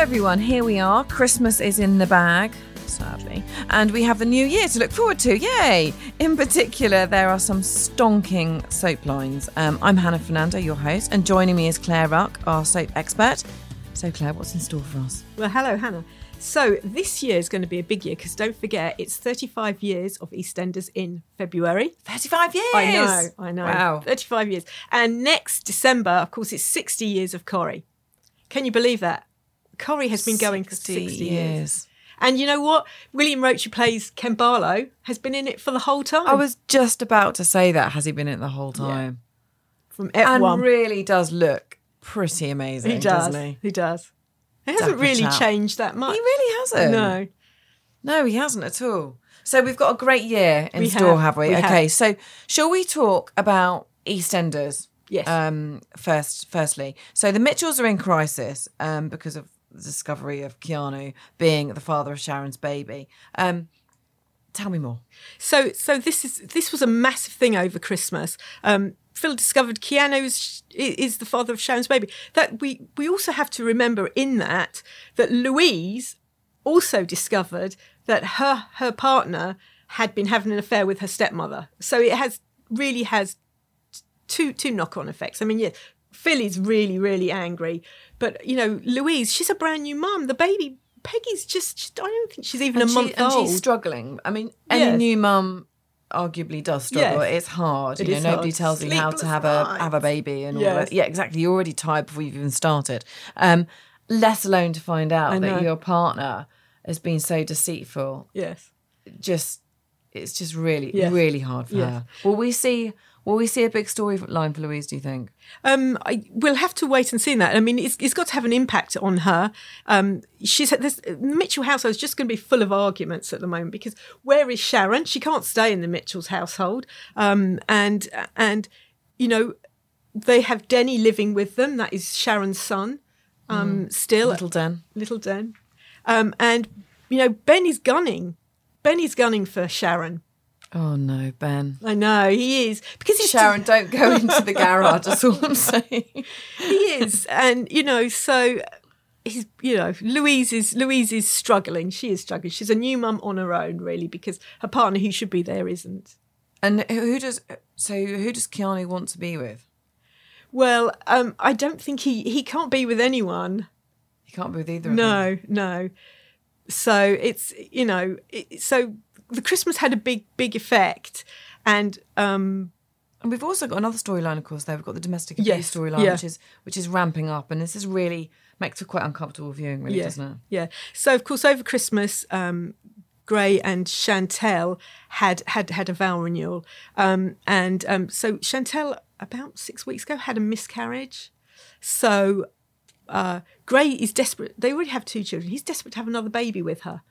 everyone. Here we are. Christmas is in the bag, sadly. And we have the new year to look forward to. Yay! In particular, there are some stonking soap lines. Um, I'm Hannah Fernando, your host, and joining me is Claire Ruck, our soap expert. So, Claire, what's in store for us? Well, hello, Hannah. So, this year is going to be a big year because don't forget, it's 35 years of EastEnders in February. 35 years! I know, I know. Wow. 35 years. And next December, of course, it's 60 years of Corrie. Can you believe that? Corrie has been going for 60 years. And you know what? William Roache, who plays Ken Barlow, has been in it for the whole time. I was just about to say that. Has he been in it the whole time? from And Ep1. really does look pretty amazing, he does. doesn't he? He does. It hasn't really chap. changed that much. He really hasn't. No. No, he hasn't at all. So we've got a great year in We store, have, have, we? we okay, have. so shall we talk about EastEnders? Yes. Um, first, firstly, so the Mitchells are in crisis um, because of the discovery of Keanu being the father of Sharon's baby. Um, tell me more. So, so this is this was a massive thing over Christmas. Um, Phil discovered Keanu's is the father of Sharon's baby. That we we also have to remember in that that Louise also discovered that her her partner had been having an affair with her stepmother. So it has really has two two knock on effects. I mean, yeah, Phil is really really angry, but you know Louise, she's a brand new mum. The baby Peggy's just, just I don't think she's even And, a she- month and old. she's struggling. I mean, any Yes. new mum arguably does struggle. Yes. It's hard. It you know, nobody hard. tells you how to Sleepless have a have a baby and all Yes. that. Yeah, exactly. You're already tired before you've even started. Um, let alone to find out that your partner has been so deceitful. yes. Just it's just really, Yes. really hard for Yes. her. Will we see will we see a big storyline for Louise, do you think? Um, I, we'll have to wait and see that. I mean, it's, it's got to have an impact on her. Um, she's this, the Mitchell household is just going to be full of arguments at the moment because where is Sharon? She can't stay in the Mitchell's household, um, and and you know they have Denny living with them. That is Sharon's son. Um, still, Little Den. little Den, um, and you know Ben is gunning. Ben is gunning for Sharon. Oh no, Ben. I know he is because Sharon, don't go into the garage, that's all I'm saying. he is and you know so he's you know louise is louise is struggling she is struggling she's a new mum on her own really because her partner who should be there isn't And who does so who does Keanu want to be with? well um i don't think he he can't be with anyone He can't be with either of them. no no so it's you know it, so the christmas had a big big effect and um And we've also got another storyline, of course. There, we've got the domestic abuse Yes, storyline, yeah. which is which is ramping up, and this is really makes for quite uncomfortable viewing, really, yeah, doesn't it? Yeah. So of course over Christmas, um, Gray and Chantelle had had had a vow renewal, um, and um, so Chantelle about six weeks ago had a miscarriage. So uh, Gray is desperate. They already have two children. He's desperate to have another baby with her.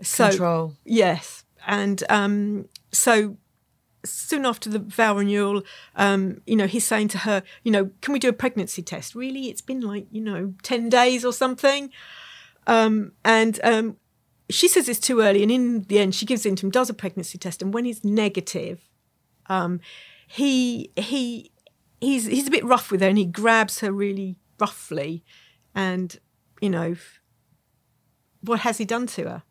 So Control. yes, and um, so soon after the vow renewal, um, you know, he's saying to her, you know, can we do a pregnancy test? Really, it's been like you know ten days or something, um, and um, she says it's too early. And in the end, she gives in to him, does a pregnancy test, and when he's negative, um, he he he's he's a bit rough with her, and he grabs her really roughly, and you know, what has he done to her?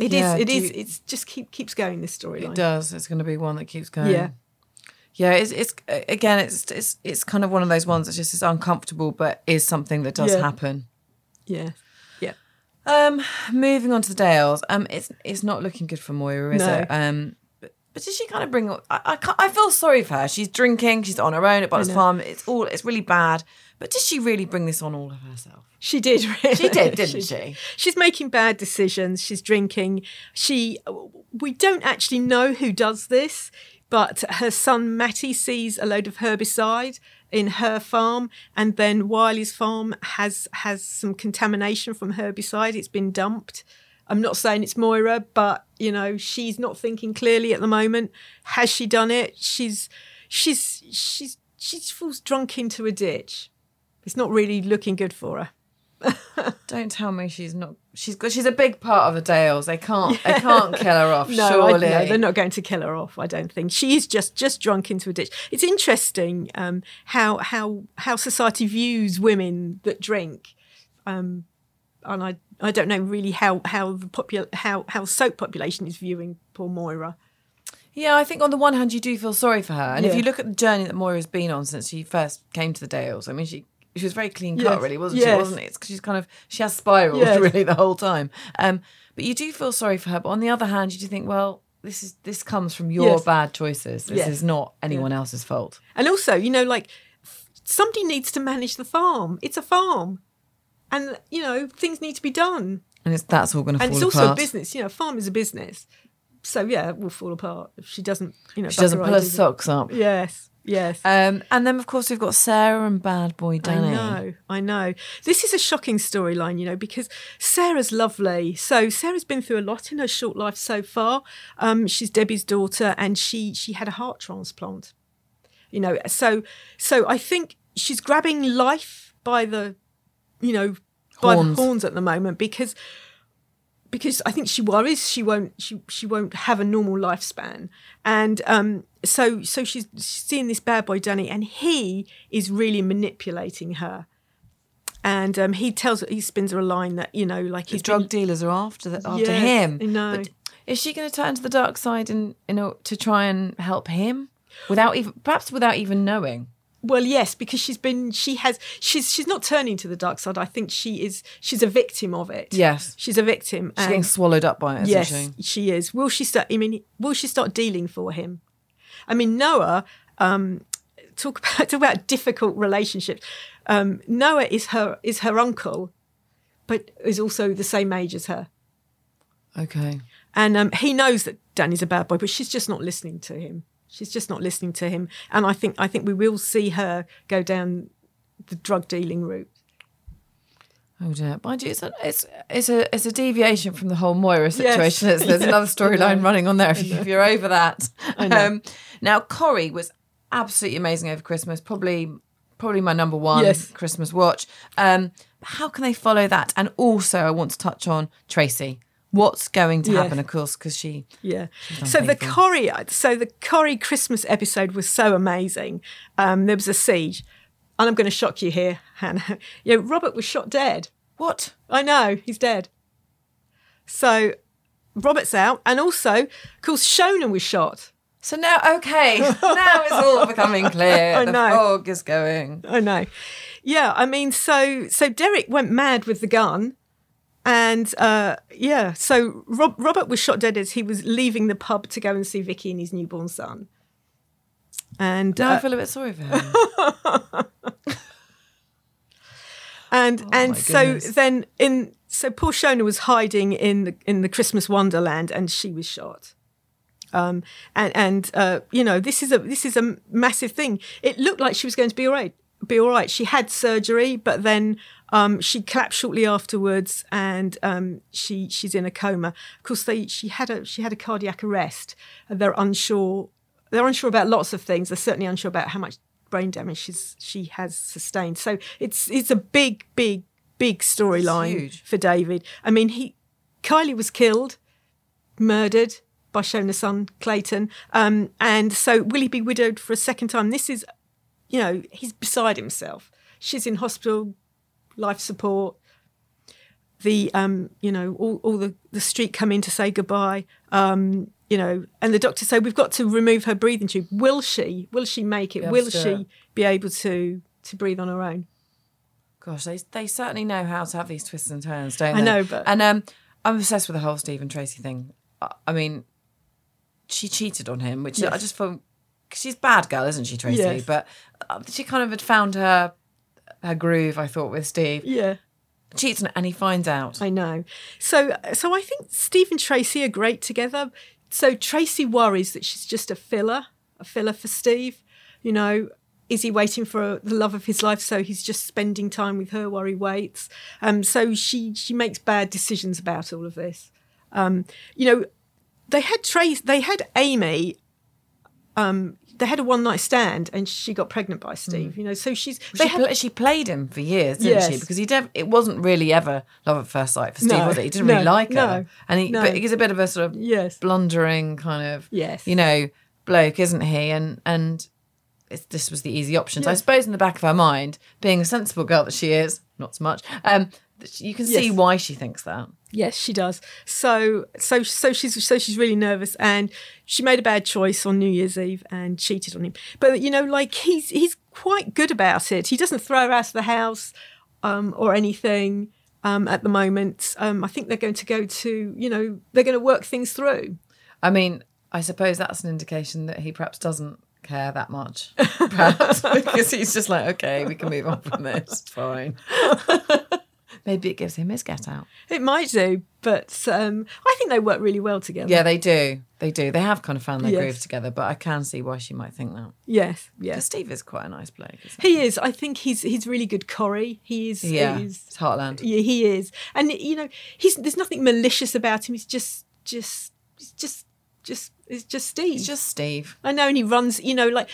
It is. Yeah, It do is. you- It's just keep keeps going. This storyline. It does. It's going to be one that keeps going. Yeah. Yeah, it's it's again, it's it's it's kind of one of those ones that's just is uncomfortable, but is something that does Yeah. happen. Yeah. Yeah. Um, moving on to the Dales. Um, it's it's not looking good for Moira, is No. it? Um, but, did she kind of bring? I I, can't, I feel sorry for her. She's drinking. She's on her own at Butler's. Farm. It's all it's really bad. But does she really bring this on all of herself? She did. Really. She did, didn't she? She's making bad decisions. She's drinking. She. We don't actually know who does this, but her son Matty sees a load of herbicide in her farm, and then Wylie's farm has has some contamination from herbicide. It's been dumped. I'm not saying it's Moira, but you know she's not thinking clearly at the moment. Has she done it? She's she's she's she falls drunk into a ditch. It's not really looking good for her. Don't tell me she's not. She's got. She's a big part of the Dales. They can't. They can't kill her off. No, I, surely. no, they're not going to kill her off. I don't think she is just just drunk into a ditch. It's interesting um, how how how society views women that drink. Um, and I I don't know really how how the popul- how how soap population is viewing poor Moira. Yeah, I think on the one hand you do feel sorry for her, and if you look at the journey that Moira's been on since she first came to the Dales, I mean she she was very clean cut, Yes. really, wasn't she? Yes. Wasn't it? It's 'cause she's kind of she has spiraled Yes. really the whole time. Um, but you do feel sorry for her. But on the other hand, you do think, well, this is this comes from your bad choices. This is not anyone else's fault. And also, you know, like somebody needs to manage the farm. It's a farm, and you know things need to be done. And it's that's all going to fall. And it's also apart. a business. You know, a farm is a business. So yeah, it will fall apart if she doesn't. You know, She doesn't pull her socks up. Yes, yes. Um, and then of course we've got Sarah and Bad Boy Danny. I know, I know. This is a shocking storyline, you know, because Sarah's lovely. So Sarah's been through a lot in her short life so far. Um, she's Debbie's daughter, and she she had a heart transplant. You know, so so I think she's grabbing life by the, you know, by Horns. the horns at the moment because because I think she worries she won't she she won't have a normal lifespan, and um, so so she's, she's seeing this bad boy Danny, and he is really manipulating her, and um, he tells her he spins her a line that you know like he's drug been, dealers are after the, after Yes, him. Know. But is she going to turn to the dark side and you know to try and help him without even perhaps without even knowing? Well yes because she's been she has she's she's not turning to the dark side I think she is she's a victim of it Yes. she's a victim She's getting swallowed up by it. Yes, Isn't she? she is. Will she start? I mean, will she start dealing for him? I mean, Noah. Um, talk about talk about difficult relationships. Um, Noah is her is her uncle, but is also the same age as her, Okay. and um, he knows that Danny's a bad boy, but she's just not listening to him. She's just not listening to him, and I think I think we will see her go down the drug dealing route. Oh dear. Mind you, it's a, it's, it's a it's a deviation from the whole Moira situation. Yes. There's, Yeah. another storyline running on there if, you, if you're over that. Um, now Corrie was absolutely amazing over Christmas. Probably probably my number one Yes. Christmas watch. Um, how can they follow that? And also, I want to touch on Tracy. What's going to happen? Of course, because she Yeah. So the. Corrie, so the Corrie Christmas episode was so amazing. Um, there was a siege, and I'm going to shock you here, Hannah. You know, Robert was shot dead. what? I know he's dead. So Robert's out, and also, of course, Shona was shot. So now, okay, now it's all becoming clear. I the know. fog is going. I know. Yeah, I mean, so so Derek went mad with the gun, and uh, yeah, so Rob, Robert was shot dead as he was leaving the pub to go and see Vicky and his newborn son. And uh, I feel a bit sorry for him. and and Oh my so goodness. then in so poor Shona was hiding in the in the Christmas Wonderland and she was shot. Um, and and uh, you know this is a this is a massive thing. It looked like she was going to be all right, be all right. She had surgery, but then um, she collapsed shortly afterwards, and um, she she's in a coma. Of course, they she had a she had a cardiac arrest. And they're unsure. They're unsure about lots of things. They're certainly unsure about how much brain damage she's, she has sustained. So it's it's a big, big, big storyline for David. I mean, he Kylie was killed, murdered by Shona's son Clayton, um, and so will he be widowed for a second time? This is, you know, he's beside himself. She's in hospital, life support. The um, you know, all, all the the street come in to say goodbye. Um, you know, and the doctor say we've got to remove her breathing tube. Will she? Will she make it? Will she it. be able to to breathe on her own? Gosh, they they certainly know how to have these twists and turns, don't I they? know, but- and um, I'm obsessed with the whole Stephen Tracy thing. I, I mean, she cheated on him, which I just feel 'cause she's a bad girl, isn't she, Tracy? Yes. But uh, she kind of had found her her groove. I thought with Steve Yeah. cheats and he finds out. I know. So so I think Steve and Tracy are great together. So Tracy worries that she's just a filler, a filler for Steve. You know, is he waiting for the love of his life? So he's just spending time with her while he waits. Um, so she she makes bad decisions about all of this. Um, you know, they had Trace, they had Amy. Um, they had a one night stand, and she got pregnant by Steve. You know, so she's they She, had pla- she played him for years, didn't she? Because he dev- it wasn't really ever love at first sight for Steve, No, was it? He didn't no, really like no, her, and he no. but he's a bit of a sort of yes, blundering kind of Yes. you know bloke isn't he and and it's, this was the easy option so i suppose in the back of her mind being a sensible girl that she is not so much um you can see Yes. why she thinks that. Yes, she does. So, so, so she's so she's really nervous, and she made a bad choice on New Year's Eve and cheated on him. But you know, like he's he's quite good about it. He doesn't throw her out of the house um, or anything um, at the moment. Um, I think they're going to go to you know they're going to work things through. I mean, I suppose that's an indication that he perhaps doesn't care that much, perhaps because he's just like, okay, we can move on from this. It's fine. Maybe it gives him his get out. It might do, but um, I think they work really well together. Yeah, they do. They do. They have kind of found their Yes. groove together, but I can see why she might think that. Yes. Yes. Steve is quite a nice bloke. Isn't He is. I think he's he's really good. Corrie. He is. Yeah, He's, it's Heartland. Yeah, he is, and you know, he's there's nothing malicious about him. He's just, just, he's just, just, it's just Steve. He's just Steve. I know, and he runs. You know, like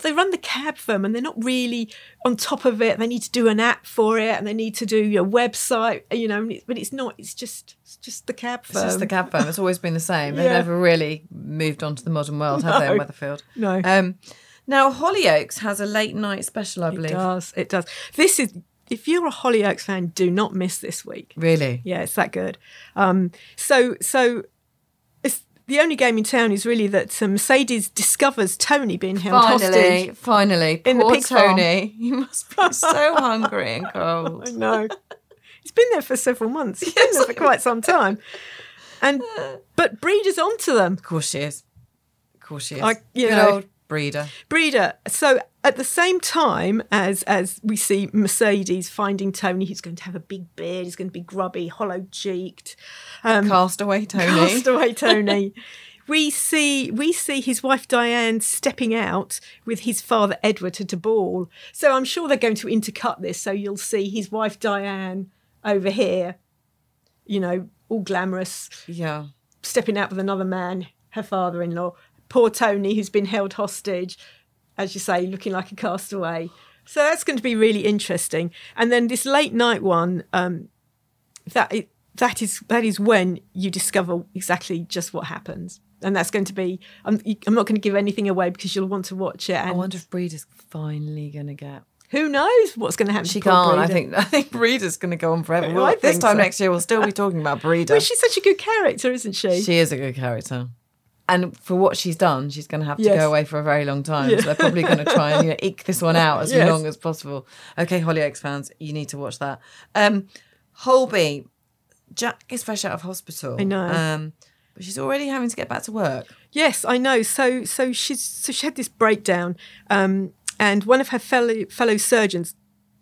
they run the cab firm, and they're not really on top of it. They need to do an app for it, and they need to do your website. You know, but it's not. It's just, it's just the cab firm. It's just the cab firm. It's always been the same. They've never really moved on to the modern world, have they, in No. Weatherfield? No. Um, now, Hollyoaks has a late night special, I believe. It does. It does. This is. If you're a Hollyoaks fan, do not miss this week. Really? Yeah, it's that good. Um, so, so it's the only game in town is really that uh, Mercedes discovers Tony being held Finally, hostage. finally. In the Poor pig farm. Tony. You must be so hungry and cold. No, he's been there for several months. He's been there for quite some time, and but Breda's onto them. Of course she is. Of course she is. I- you Good know- old Breda. Breda. So at the same time as as we see Mercedes finding Tony, who's going to have a big beard, he's going to be grubby, hollow cheeked. Um, castaway Tony. Castaway Tony. we see we see his wife Diane stepping out with his father Edward at a ball. So I'm sure they're going to intercut this. So you'll see his wife Diane over here, you know, all glamorous, Yeah. stepping out with another man, her father-in-law. Poor Tony, who's been held hostage, as you say, looking like a castaway. So that's going to be really interesting. And then this late night one, um, that i- that is that is when you discover exactly just what happens, and that's going to be. I'm, I'm not going to give anything away because you'll want to watch it. I And wonder if Breda's finally going to get. who knows what's going to happen? She to can't. I think I think Breda's going to go on forever. Well, this time so. next year, we'll still be talking about Breeder. Well, she's such a good character, isn't she? She is a good character. And for what she's done, she's going to have to Yes. go away for a very long time. So they're probably going to try and you know, eke this one out as Yes. long as possible. Okay, Hollyoaks fans, you need to watch that. Um, Holby, Jac is fresh out of hospital. I know. Um, but she's already having to get back to work. Yes, I know. So so she's so she had this breakdown, um, and one of her fellow fellow surgeons,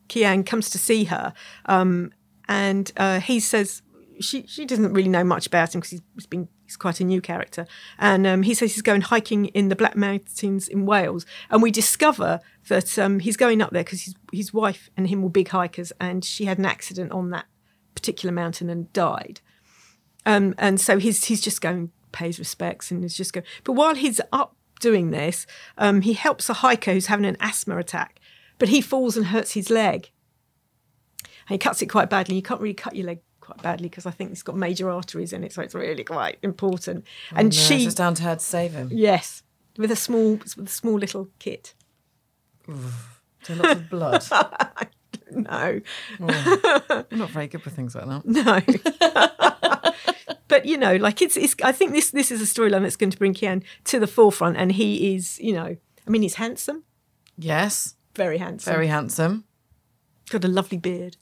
Kian, comes to see her, um, and uh, he says she she doesn't really know much about him because he's been he's quite a new character, and um, he says he's going hiking in the Black Mountains in Wales, and we discover that um, he's going up there because his his wife and him were big hikers, and she had an accident on that particular mountain and died. Um, and so he's he's just going pays respects and is just going. But while he's up doing this, um, he helps a hiker who's having an asthma attack, but he falls and hurts his leg, and he cuts it quite badly. You can't really cut your leg quite badly because I think it's got major arteries in it, so it's really quite important. Oh, and No, she, it's down to her to save him. yes, with a small with a small little kit. So lots of blood. No, oh, I'm not very good with things like that. no. but you know, like it's, it's. I think this this is a storyline that's going to bring Kian to the forefront, and he is, you know, I mean, he's handsome, Yes, very handsome, very handsome. got a lovely beard.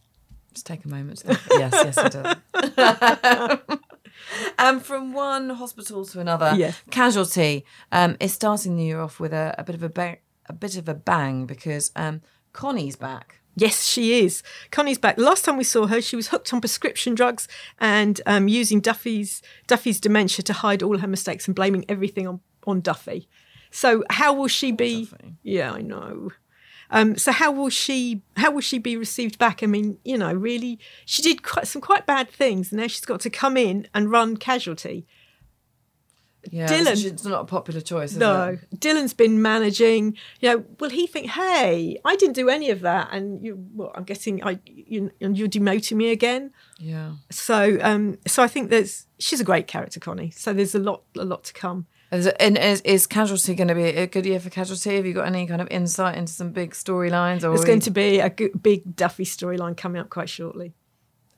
Just take a moment. To think. yes, yes, it does. um, from one hospital to another, Yes. casualty um, is starting the year off with a, a bit of a bang, a bit of a bang because um, Connie's back. Yes, she is. Connie's back. Last time we saw her, she was hooked on prescription drugs and um, using Duffy's Duffy's dementia to hide all her mistakes and blaming everything on on Duffy. So how will she be? Duffy. Yeah, I know. Um, so how will she? How will she be received back? I mean, you know, really, she did quite some quite bad things, and now she's got to come in and run casualty. Yeah, Dylan. It's, not a popular choice. Is No, it? Dylan's been managing. You know, will he think, "Hey, I didn't do any of that," and you, well, I'm guessing I, you, you're demoting me again. Yeah. So, um, so I think there's she's a great character, Connie. So there's a lot, a lot to come. Is, and is, is Casualty going to be a good year for Casualty? Have you got any kind of insight into some big storylines? Or There's going to be a good, big Duffy storyline coming up quite shortly.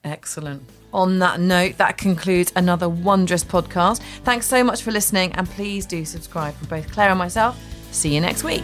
Excellent. On that note, that concludes another wondrous podcast. Thanks so much for listening, and please do subscribe for both Claire and myself. See you next week.